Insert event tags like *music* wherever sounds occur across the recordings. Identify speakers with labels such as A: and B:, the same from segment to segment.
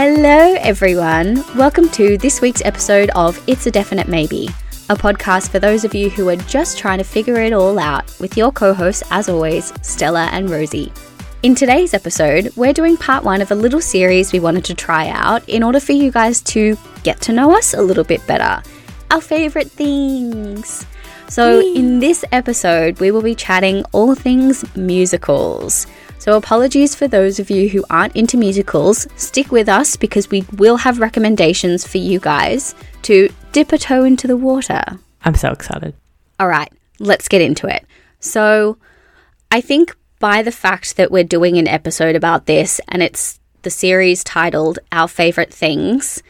A: Hello, everyone. Welcome to this week's episode of It's a Definite Maybe, a podcast for those of you who are just trying to figure it all out with your co hosts, as always, Stella and Rosie. In today's episode, we're doing part one of a little series we wanted to try out in order for you guys to get to know us a little bit better. Our favourite things. So, in this episode, we will be chatting all things musicals. So, apologies for those of you who aren't into musicals. Stick with us because we will have recommendations for you guys to dip a toe into the water.
B: I'm so excited.
A: All right, let's get into it. So, I think by the fact that we're doing an episode about this and it's the series titled Our Favorite Things,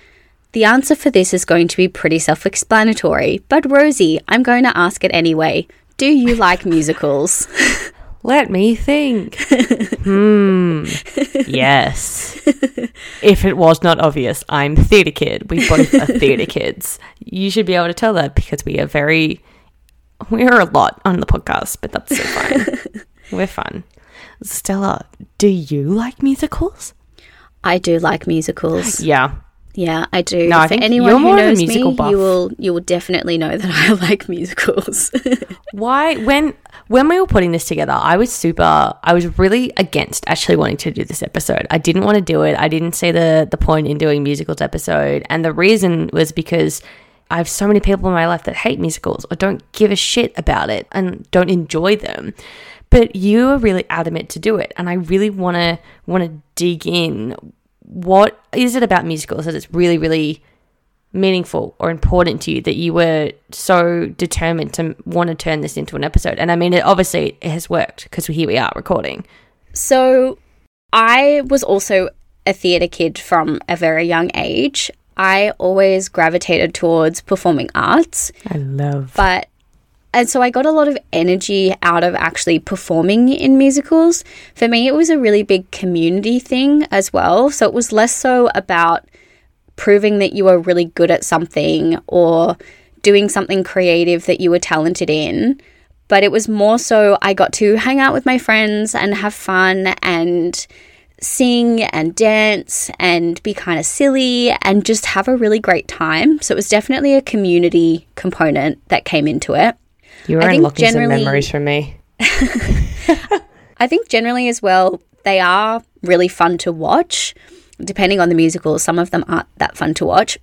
A: the answer for this is going to be pretty self explanatory. But, Rosie, I'm going to ask it anyway. Do you like musicals? *laughs*
B: Let me think. hmm. Yes. *laughs* if it was not obvious, I'm theatre kid. We both are theatre *laughs* kids. You should be able to tell that because we are very. We are a lot on the podcast, but that's so fine. *laughs* We're fun. Stella, do you like musicals?
A: I do like musicals.
B: Yeah.
A: Yeah, I do.
B: No, I
A: For
B: think
A: anyone
B: you're
A: who
B: more of a
A: knows
B: musical
A: me,
B: buff.
A: you will you will definitely know that I *laughs* like musicals. *laughs*
B: Why when when we were putting this together, I was super I was really against actually wanting to do this episode. I didn't want to do it. I didn't see the the point in doing musicals episode. And the reason was because I have so many people in my life that hate musicals or don't give a shit about it and don't enjoy them. But you are really adamant to do it and I really want to want to dig in what is it about musicals that it's really really meaningful or important to you that you were so determined to want to turn this into an episode? And I mean, it obviously it has worked because here we are recording.
A: so, I was also a theatre kid from a very young age. I always gravitated towards performing arts,
B: I love.
A: but and so I got a lot of energy out of actually performing in musicals. For me, it was a really big community thing as well. So it was less so about proving that you were really good at something or doing something creative that you were talented in. But it was more so I got to hang out with my friends and have fun and sing and dance and be kind of silly and just have a really great time. So it was definitely a community component that came into it.
B: You
A: I
B: are
A: think
B: unlocking some memories from me. *laughs*
A: I think generally as well, they are really fun to watch. Depending on the musical, some of them aren't that fun to watch.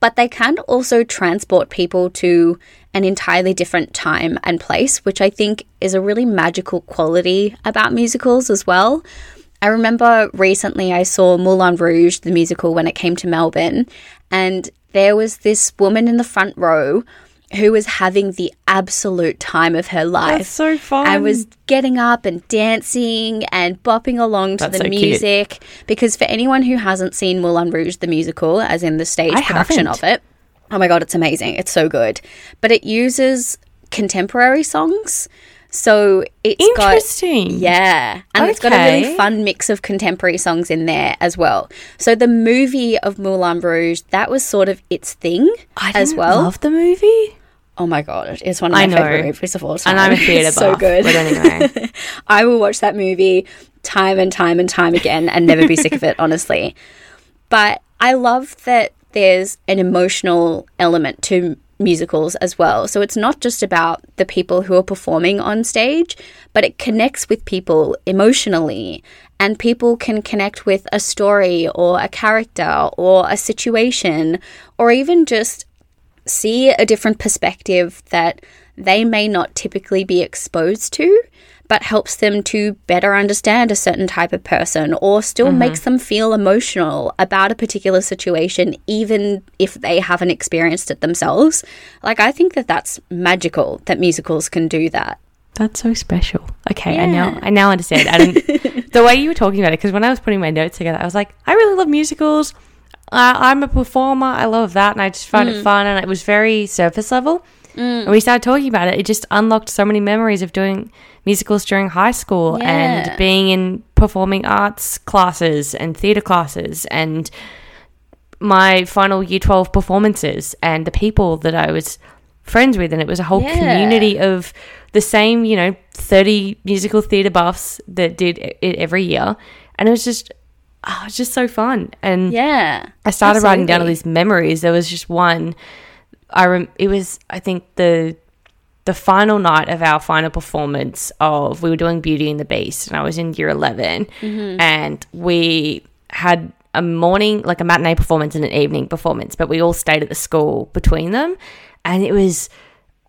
A: But they can also transport people to an entirely different time and place, which I think is a really magical quality about musicals as well. I remember recently I saw Moulin Rouge, the musical, when it came to Melbourne, and there was this woman in the front row who was having the absolute time of her life.
B: That's so fun.
A: I was getting up and dancing and bopping along to
B: That's
A: the
B: so cute.
A: music. Because for anyone who hasn't seen Moulin Rouge, the musical, as in the stage
B: I
A: production
B: haven't.
A: of it, oh my God, it's amazing. It's so good. But it uses contemporary songs. So it's got.
B: Interesting.
A: Yeah. And it's got a really fun mix of contemporary songs in there as well. So the movie of Moulin Rouge, that was sort of its thing
B: I
A: as
B: didn't
A: well.
B: love the movie.
A: Oh my god, it's one of my favorite movies of all time.
B: And I'm a *laughs* theatre
A: so good.
B: but anyway. *laughs*
A: I will watch that movie time and time and time again and never be sick of it, *laughs* honestly. But I love that there's an emotional element to musicals as well. So it's not just about the people who are performing on stage, but it connects with people emotionally. And people can connect with a story or a character or a situation or even just see a different perspective that they may not typically be exposed to, but helps them to better understand a certain type of person or still mm-hmm. makes them feel emotional about a particular situation, even if they haven't experienced it themselves. Like, I think that that's magical that musicals can do that.
B: That's so special. Okay, I now I now understand. I didn't, *laughs* the way you were talking about it, because when I was putting my notes together, I was like, I really love musicals. Uh, I'm a performer. I love that, and I just find it fun. And it was very surface level. And we started talking about it. It just unlocked so many memories of doing musicals during high school
A: Yeah.
B: and being in performing arts classes and theatre classes and my final year 12 performances and the people that I was friends with. And it was a whole
A: Yeah.
B: community of the same, you know, 30 musical theatre buffs that did it every year. And it was just Ah, oh, it's just so fun. And
A: Yeah.
B: I started writing down all these memories. There was just one. I rem- it was I think the the final night of our final performance of we were doing Beauty and the Beast, and I was in year 11 mm-hmm. and we had a morning like a matinee performance and an evening performance, but we all stayed at the school between them, and it was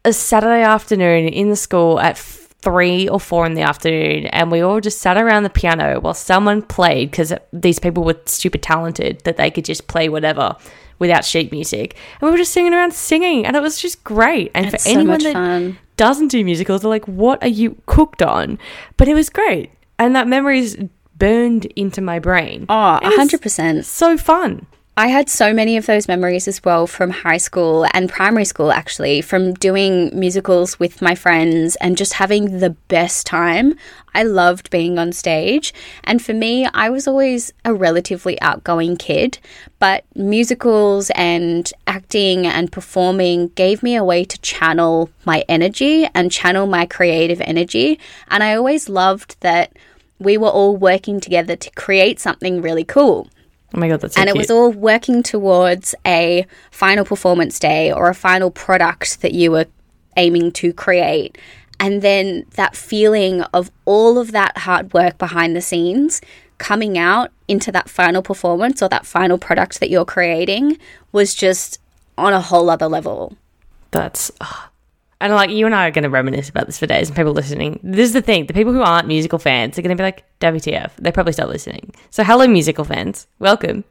B: a Saturday afternoon in the school at three or four in the afternoon, and we all just sat around the piano while someone played because these people were super talented that they could just play whatever without sheet music, and we were just singing around singing, and it was just great. And
A: It's
B: for
A: so
B: anyone that
A: fun.
B: doesn't do musicals, they're like, "What are you cooked on?" But it was great, and that memory is burned into my brain.
A: Oh, 100%.
B: so fun.
A: I had so many of those memories as well from high school and primary school, actually, from doing musicals with my friends and just having the best time. I loved being on stage. And for me, I was always a relatively outgoing kid, but musicals and acting and performing gave me a way to channel my energy and channel my creative energy. And I always loved that we were all working together to create something really cool
B: Oh my god, that's so
A: and it was all working towards a final performance day or a final product that you were aiming to create. And then that feeling of all of that hard work behind the scenes coming out into that final performance or that final product that you're creating was just on a whole other level.
B: That's ah. And like you and I are going to reminisce about this for days, and people listening. This is the thing: the people who aren't musical fans are going to be like, "WTF?" They probably stop listening. So, hello, musical fans, welcome.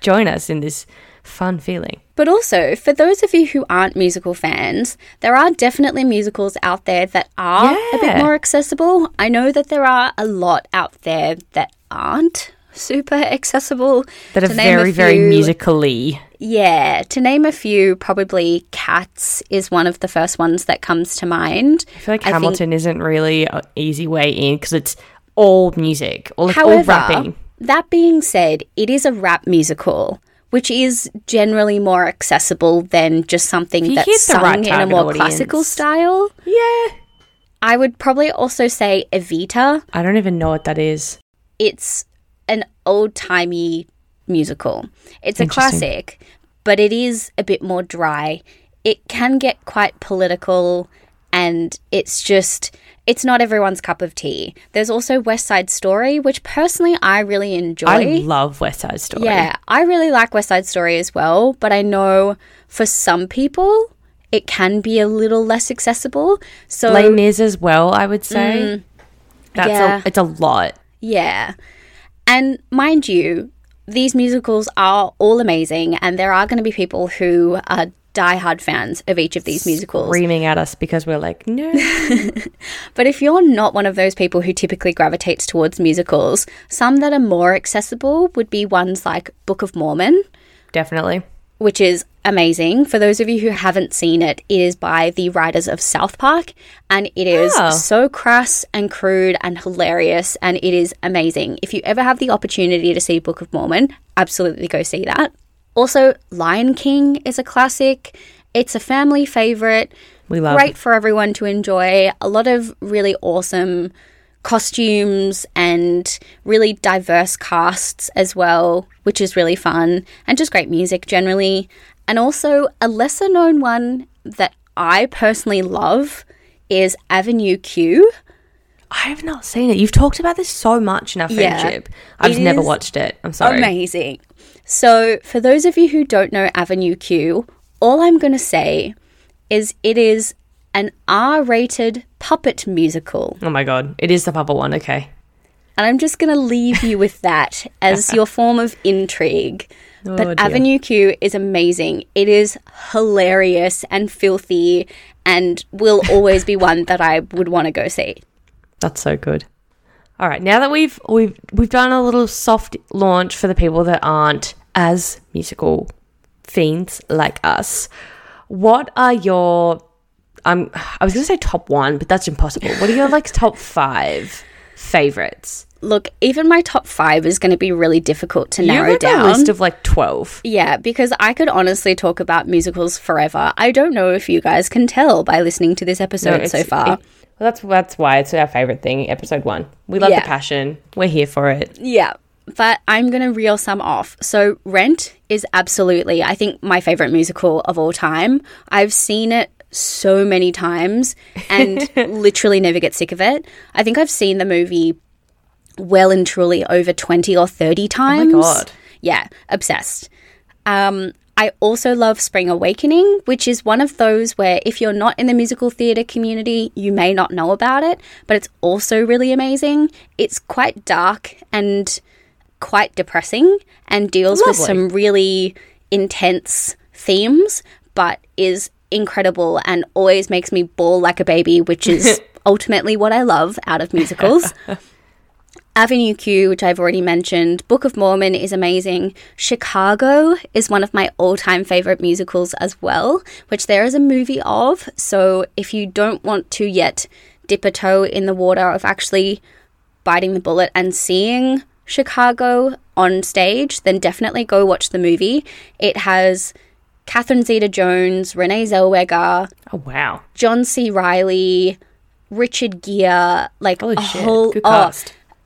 B: Join us in this fun feeling.
A: But also, for those of you who aren't musical fans, there are definitely musicals out there that are a bit more accessible. I know that there are a lot out there that aren't super accessible.
B: That are
A: To name a
B: very, very musically.
A: Yeah, to name a few, probably Cats is one of the first ones that comes to mind.
B: I feel like
A: I think-
B: Hamilton isn't really an easy way in because it's all music, or like all rapping.
A: that being said, it is a rap musical, which is generally more accessible than just something that's sung
B: right
A: in a more
B: audience.
A: classical style.
B: Yeah,
A: I would probably also say Evita.
B: I don't even know what that is.
A: It's an old timey musical. It's a classic, but it is a bit more dry. It can get quite political, and it's just. It's not everyone's cup of tea. There's also West Side Story, which personally I really enjoy.
B: I love West Side Story.
A: Yeah, I really like West Side Story as well, but I know for some people it can be a little less accessible. So
B: Les Mis as well. I would say that's
A: Mm. yeah.
B: a, it's a lot.
A: yeah. And mind you, these musicals are all amazing and there are going to be people who are diehard fans of each of these musicals.
B: Screaming at us because we're like, no. *laughs*
A: But if you're not one of those people who typically gravitates towards musicals, some that are more accessible would be ones like Book of Mormon,
B: Definitely.
A: Which is amazing. For those of you who haven't seen it, it is by the writers of South Park, and it is
B: Oh.
A: so crass and crude and hilarious, and it is amazing. If you ever have the opportunity to see Book of Mormon, absolutely go see that. Also, Lion King is a classic. It's a family favorite.
B: We love
A: Great for everyone to enjoy. A lot of really awesome costumes and really diverse casts as well, which is really fun, and just great music generally. And also, a lesser known one that I personally love is Avenue Q.
B: I have not seen it. You've talked about this so much in our
A: Yeah.
B: friendship. I've never watched it. I'm sorry.
A: Amazing. So, for those of you who don't know Avenue Q, all I'm going to say is it is an R rated puppet musical.
B: Oh my god, it is the puppet one. Okay.
A: And I'm just going to leave you with that as *laughs* your form of intrigue.
B: Oh,
A: but
B: dear.
A: Avenue Q is amazing. It is hilarious and filthy and will always be one that I would want to go see.
B: That's so good. All right, now that we've we've we've done a little soft launch for the people that aren't as musical fiends like us, what are your um I was going to say top 1, but that's impossible. What are your like top 5 favorites?
A: Look, even my top five is going to be really difficult to narrow
B: you have
A: down.
B: a list of like 12.
A: Yeah, because I could honestly talk about musicals forever. I don't know if you guys can tell by listening to this episode
B: it's-
A: so far.
B: it- well, that's that's why it's our favorite thing, episode 1. We love
A: Yeah.
B: the passion. We're here for it.
A: yeah. but I'm going to reel some off. So, Rent is absolutely, I think, my favorite musical of all time. I've seen it so many times and *laughs* literally never get sick of it. I think I've seen the movie well and truly over 20 or 30 times.
B: God.
A: Yeah, obsessed. Um, I also love Spring Awakening, which is one of those where if you're not in the musical theatre community, you may not know about it, but it's also really amazing. It's quite dark and quite depressing and deals with some really intense themes, but is incredible and always makes me bawl like a baby, which is *laughs* ultimately what I love out of musicals. *laughs* Avenue Q, which I've already mentioned, Book of Mormon is amazing. Chicago is one of my all time favorite musicals as well, which there is a movie of. So if you don't want to yet dip a toe in the water of actually biting the bullet and seeing Chicago on stage, then definitely go watch the movie. It has Catherine Zeta Jones, Renee Zellweger,
B: Oh wow.
A: John C. Reilly, Richard Gere, like
B: Holy
A: a
B: shit.
A: whole
B: Good
A: oh,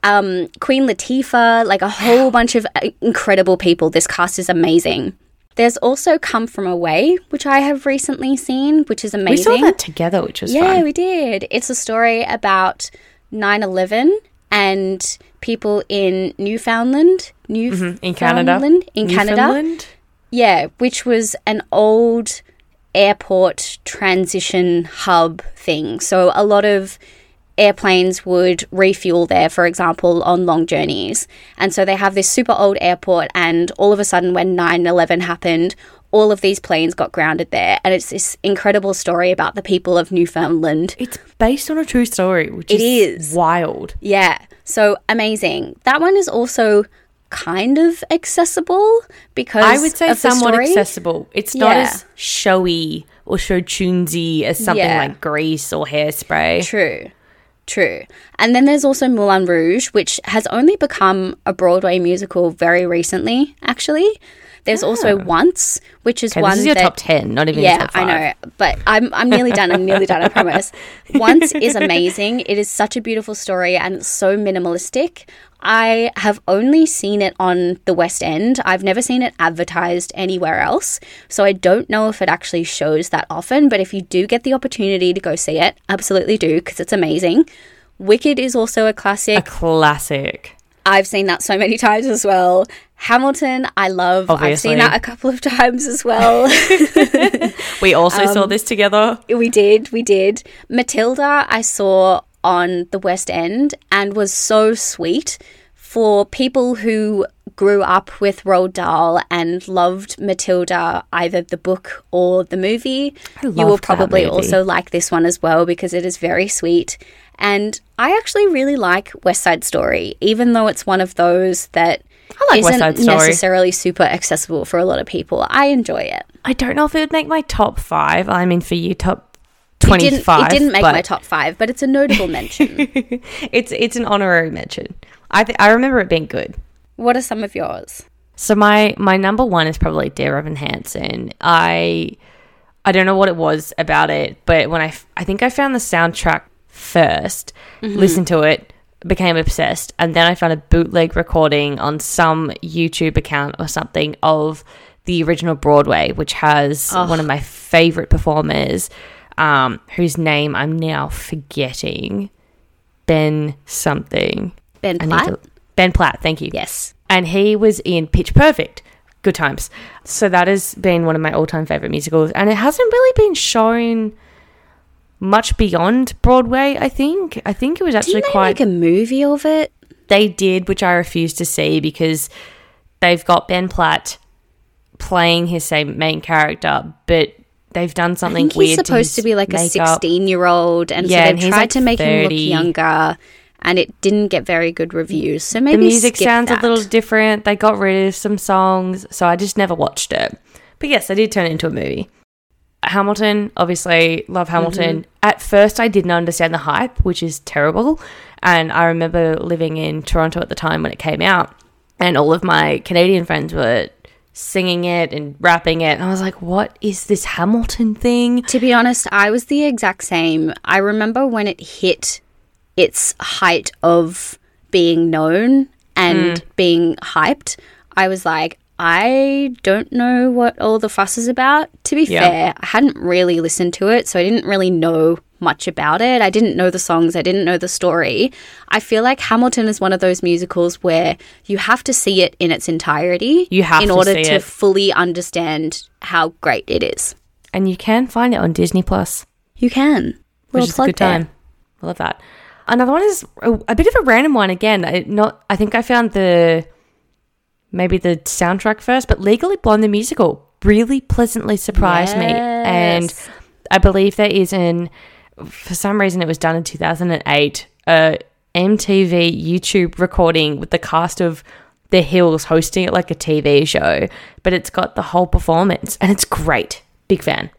A: um, Queen Latifah, like a whole bunch of uh, incredible people. This cast is amazing. There's also Come From Away, which I have recently seen, which is amazing.
B: We saw that together, which was
A: Yeah,
B: fun.
A: we did. It's a story about 9 11 and people in Newfoundland. New
B: Mm-hmm. In Canada.
A: In Canada. Yeah, which was an old airport transition hub thing. So a lot of airplanes would refuel there, for example, on long journeys. And so they have this super old airport, and all of a sudden, when 9 11 happened, all of these planes got grounded there. And it's this incredible story about the people of Newfoundland.
B: It's based on a true story, which
A: It
B: is,
A: is.
B: wild.
A: Yeah, so amazing. That one is also kind of accessible because
B: I would say somewhat accessible. It's not
A: Yeah.
B: as showy or show tunesy as something
A: Yeah.
B: like Grease or Hairspray.
A: True. True. And then there's also Moulin Rouge, which has only become a Broadway musical very recently, actually. There's also ah. Once, which is
B: Okay,
A: one
B: this is your
A: that
B: top ten, not even your
A: yeah, I know, but I'm I'm nearly done. I'm nearly done. I *laughs* promise. Once is amazing. It is such a beautiful story and it's so minimalistic. I have only seen it on the West End. I've never seen it advertised anywhere else, so I don't know if it actually shows that often. But if you do get the opportunity to go see it, absolutely do because it's amazing. Wicked is also a
B: A
A: classic.
B: classic.
A: I've seen that so many times as well. Hamilton, I love. I've seen that a couple of times as well. *laughs*
B: We also
A: Um,
B: saw this together.
A: We did, we did. Matilda, I saw on the West End and was so sweet for people who grew up with Roald Dahl and loved Matilda, either the book or the movie. You will probably also like this one as well because it is very sweet. And I actually really like West Side Story, even though it's one of those that
B: like
A: not necessarily super accessible for a lot of people. I enjoy it.
B: I don't know if it would make my top five. I mean, for you, top
A: It didn't, it didn't make my top five, but it's a notable mention. *laughs*
B: It's it's an honorary mention. I th- I remember it being good.
A: What are some of yours?
B: So my my number one is probably Dear Evan Hansen. I I don't know what it was about it, but when I f- I think I found the soundtrack 1st mm-hmm. listened to it, became obsessed, and then I found a bootleg recording on some YouTube account or something of the original Broadway, which has one of my favorite performers, um, whose name I'm now forgetting, Ben something.
A: Ben Platt?
B: to- Ben Platt, thank you
A: Yes.
B: and he was in Pitch Perfect. Good times. So that has been one of my all-time favorite musicals, and it hasn't really been shown much beyond Broadway. I think. I think it was actually quite.
A: make a movie of it?
B: they did, which I refuse to see because they've got Ben Platt playing his same main character, but they've done
A: I
B: something
A: think
B: weird.
A: he's supposed to,
B: his
A: be like a 16 year old, and
B: Yeah,
A: so
B: and
A: they
B: he's,
A: tried
B: like,
A: to make him look younger, and it didn't get very good reviews. So maybe
B: the music sounds
A: that.
B: a little different. They got rid of some songs, so I just never watched it. But yes, I did turn it into a movie. Hamilton, obviously, love Hamilton. Mm-hmm. At first, I didn't understand the hype, which is terrible. And I remember living in Toronto at the time when it came out, and all of my Canadian friends were singing it and rapping it. And I was like, what is this Hamilton thing?
A: To be honest, I was the exact same. I remember when it hit its height of being known and mm. being hyped, I was like, I don't know what all the fuss is about. To be
B: Yeah.
A: fair, I hadn't really listened to it, so I didn't really know much about it. I didn't know the songs, I didn't know the story. I feel like Hamilton is one of those musicals where you have to see it in its entirety
B: You have
A: in
B: to
A: order
B: see
A: to
B: it.
A: fully understand how great it is.
B: And you can find it on Disney Plus.
A: You can.
B: which is a good
A: there.
B: time. I love that. Another one is a, a bit of a random one again. I, not, I think I found the maybe the soundtrack first, but Legally Blonde the musical really pleasantly surprised me, and I believe there is an for some reason it was done in two thousand and eight. A MTV YouTube recording with the cast of The Hills hosting it like a TV show, but it's got the whole performance and it's great. Big fan.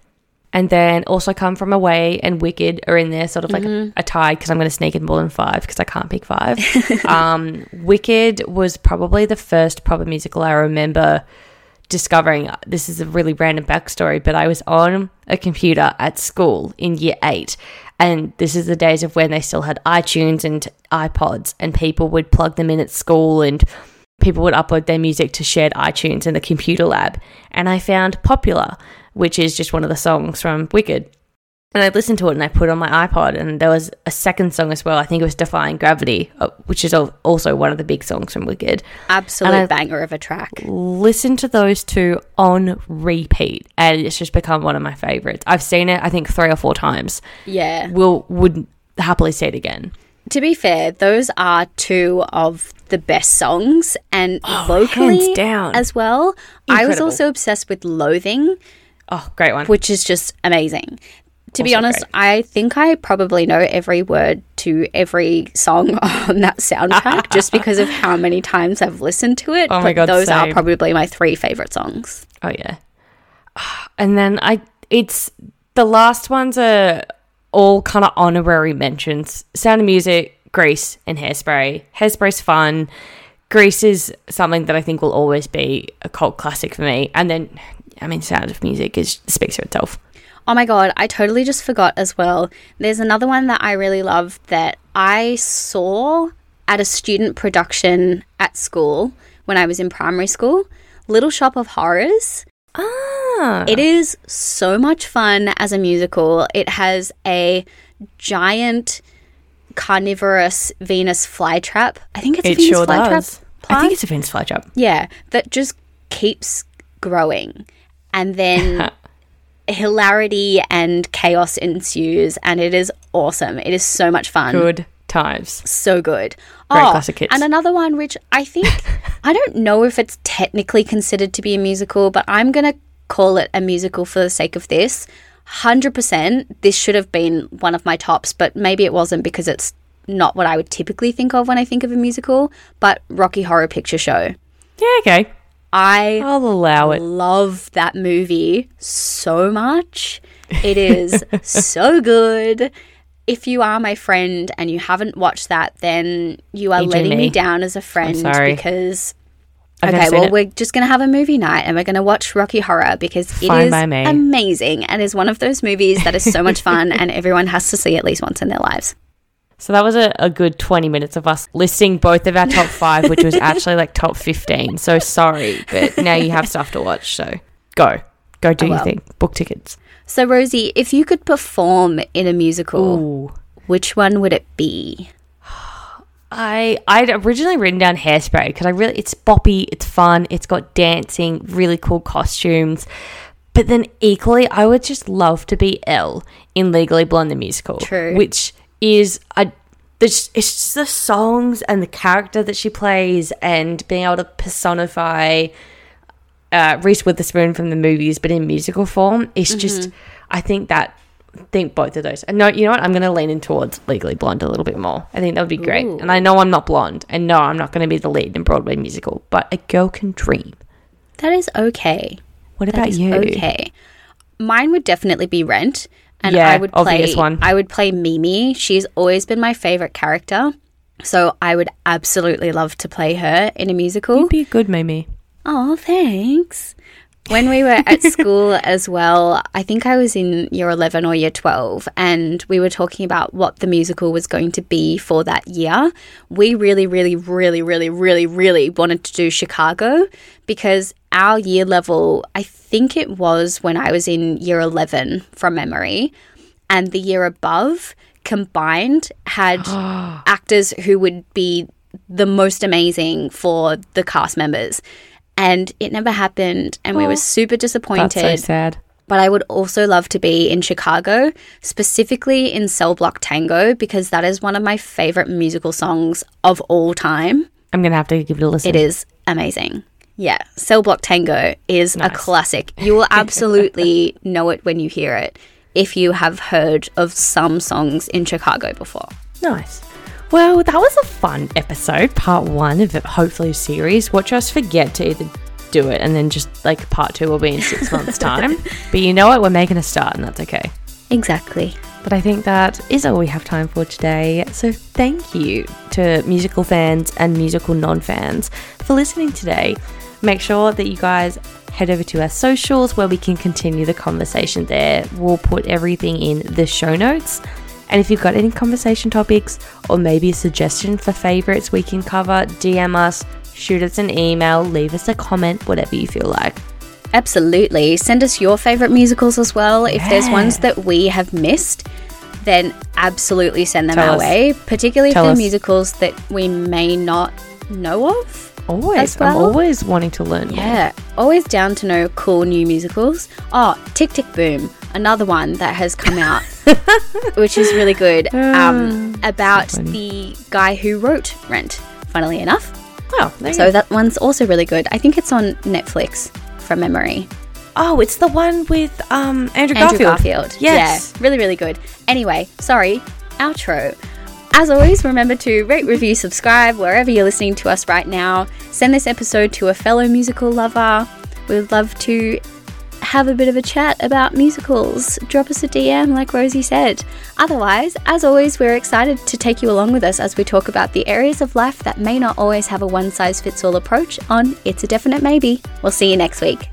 B: And then also Come From Away and Wicked are in there, sort of like a, a tie because I'm going to sneak in more than five because I can't pick five. *laughs* um, Wicked was probably the first proper musical I remember discovering. Uh, this is a really random backstory, but I was on a computer at school in year eight. And this is the days of when they still had iTunes and iPods, and people would plug them in at school and people would upload their music to shared iTunes in the computer lab. And I found Popular, which is just one of the songs from Wicked. And I listened to it and I put it on my iPod, and there was a second song as well. I think it was Defying Gravity, uh, which is also one of the big songs from Wicked.
A: Absolute banger of a track.
B: Listen to those two on repeat, and it's just become one of my favorites. I've seen it, I think, three or four times.
A: Yeah.
B: we'll would happily see it again.
A: To be fair, those are two of the best songs, and
B: Oh, hands down.
A: as well. I was also obsessed with Loathing,
B: Oh, great one.
A: which is just amazing. To be honest,
B: great.
A: I think I probably know every word to every song *laughs* on that soundtrack just *laughs* because of how many times I've listened to it.
B: Oh my God,
A: those are probably my three favorite songs.
B: Oh yeah. *sighs* And then I it's the last ones are all kind of honorary mentions. Sound of Music, Grease, and Hairspray. Hairspray's fun. Grease is something that I think will always be a cult classic for me. And then I mean Sound of Music is speaks for itself.
A: Oh my god, I totally just forgot as well. There's another one that I really love that I saw at a student production at school when I was in primary school. Little Shop of Horrors.
B: Ah.
A: It is so much fun as a musical. It has a giant carnivorous Venus flytrap. I think it's a
B: It
A: Venus
B: sure
A: flytrap.
B: I think it's a Venus flytrap.
A: Yeah, that just keeps growing. And then *laughs* hilarity and chaos ensues, and it is awesome. It is so much fun.
B: Good times.
A: So good.
B: Great
A: oh,
B: classic hits.
A: And another one, which I think, *laughs* I don't know if it's technically considered to be a musical, but I'm going to call it a musical for the sake of this. 100%, this should have been one of my tops, but maybe it wasn't because it's not what I would typically think of when I think of a musical. But Rocky Horror Picture Show.
B: Yeah, okay.
A: I
B: I'll allow it.
A: love that movie so much. It is *laughs* so good. If you are my friend and you haven't watched that, then you are
B: You do
A: letting me
B: me.
A: down as a friend
B: sorry.
A: because
B: I've
A: okay, well
B: it.
A: we're just gonna have a movie night and we're gonna watch Rocky Horror because it
B: Fine
A: is
B: by me.
A: amazing and is one of those movies that is so much fun *laughs* and everyone has to see at least once in their lives.
B: So that was a, a good 20 minutes of us listing both of our top *laughs* five, which was actually like top 15. So sorry, but now you have stuff to watch. So go. Go do
A: Oh,
B: your thing. Book tickets.
A: So Rosie, if you could perform in a musical,
B: Ooh.
A: which one would it be? *sighs*
B: I I'd originally written down hairspray because I really it's boppy, it's fun, it's got dancing, really cool costumes. But then equally, I would just love to be Elle in Legally Blonde the musical,
A: True.
B: which is. There's, it's just the songs and the character that she plays, and being able to personify uh, Reese Witherspoon from the movies, but in musical form. It's just, I think that, think both of those. And no, you know what? I'm going to lean in towards Legally Blonde a little bit more. I think that would be great.
A: Ooh.
B: And I know I'm not blonde, and no, I'm not going to be the lead in Broadway musical, but a girl can dream.
A: That is okay.
B: What
A: That
B: about
A: is
B: you?
A: Okay. Mine would definitely be Rent. And
B: Yeah,
A: I would play
B: obvious one.
A: I would play Mimi. She's always been my favorite character. So I would absolutely love to play her in a musical.
B: You'd be a good Mimi.
A: Oh, thanks. when we were at *laughs* school as well, I think I was in year 11 or year 12, and we were talking about what the musical was going to be for that year. We really, really, really, really, really, really wanted to do Chicago because our year level, I think it was when I was in year 11 from memory, and the year above combined had *gasps* actors who would be the most amazing for the cast members and it never happened and we were oh, super disappointed
B: That's so sad.
A: but I would also love to be in Chicago, specifically in Cell Block Tango, because that is one of my favorite musical songs of all time.
B: I'm gonna have to give it a listen.
A: It is amazing. Yeah, Cell Block Tango is a classic. You will absolutely *laughs* know it when you hear it if you have heard of some songs in Chicago before.
B: Nice. Well, that was a fun episode, part one of it, hopefully a series. Watch us forget to either do it and then just like part two will be in six months' *laughs* time. But you know what? We're making a start and that's okay.
A: Exactly.
B: But I think that is all we have time for today. So thank you to musical fans and musical non fans for listening today. Make sure that you guys head over to our socials where we can continue the conversation there. We'll put everything in the show notes. And if you've got any conversation topics or maybe a suggestion for favorites we can cover, DM us, shoot us an email, leave us a comment, whatever you feel like.
A: Absolutely. Send us your favorite musicals as well. If there's ones that we have missed, then absolutely send them
B: Tell
A: our
B: us.
A: way, particularly
B: Tell
A: for
B: us.
A: musicals that we may not know of.
B: Always.
A: As
B: I'm always wanting to learn more.
A: Yeah, always down to know cool new musicals. Oh, Tick Tick Boom, another one that has come out, *laughs* which is really good. Um, about the guy who wrote Rent. Funnily enough,
B: Oh, there you
A: so
B: go.
A: that one's also really good. I think it's on Netflix from memory.
B: Oh, it's the one with um Andrew,
A: Andrew
B: Garfield.
A: Garfield.
B: Yes.
A: Yeah, really, really good. Anyway, sorry, outro. As always, remember to rate, review, subscribe wherever you're listening to us right now. Send this episode to a fellow musical lover. We'd love to have a bit of a chat about musicals. Drop us a DM, like Rosie said. Otherwise, as always, we're excited to take you along with us as we talk about the areas of life that may not always have a one size fits all approach on It's a Definite Maybe. We'll see you next week.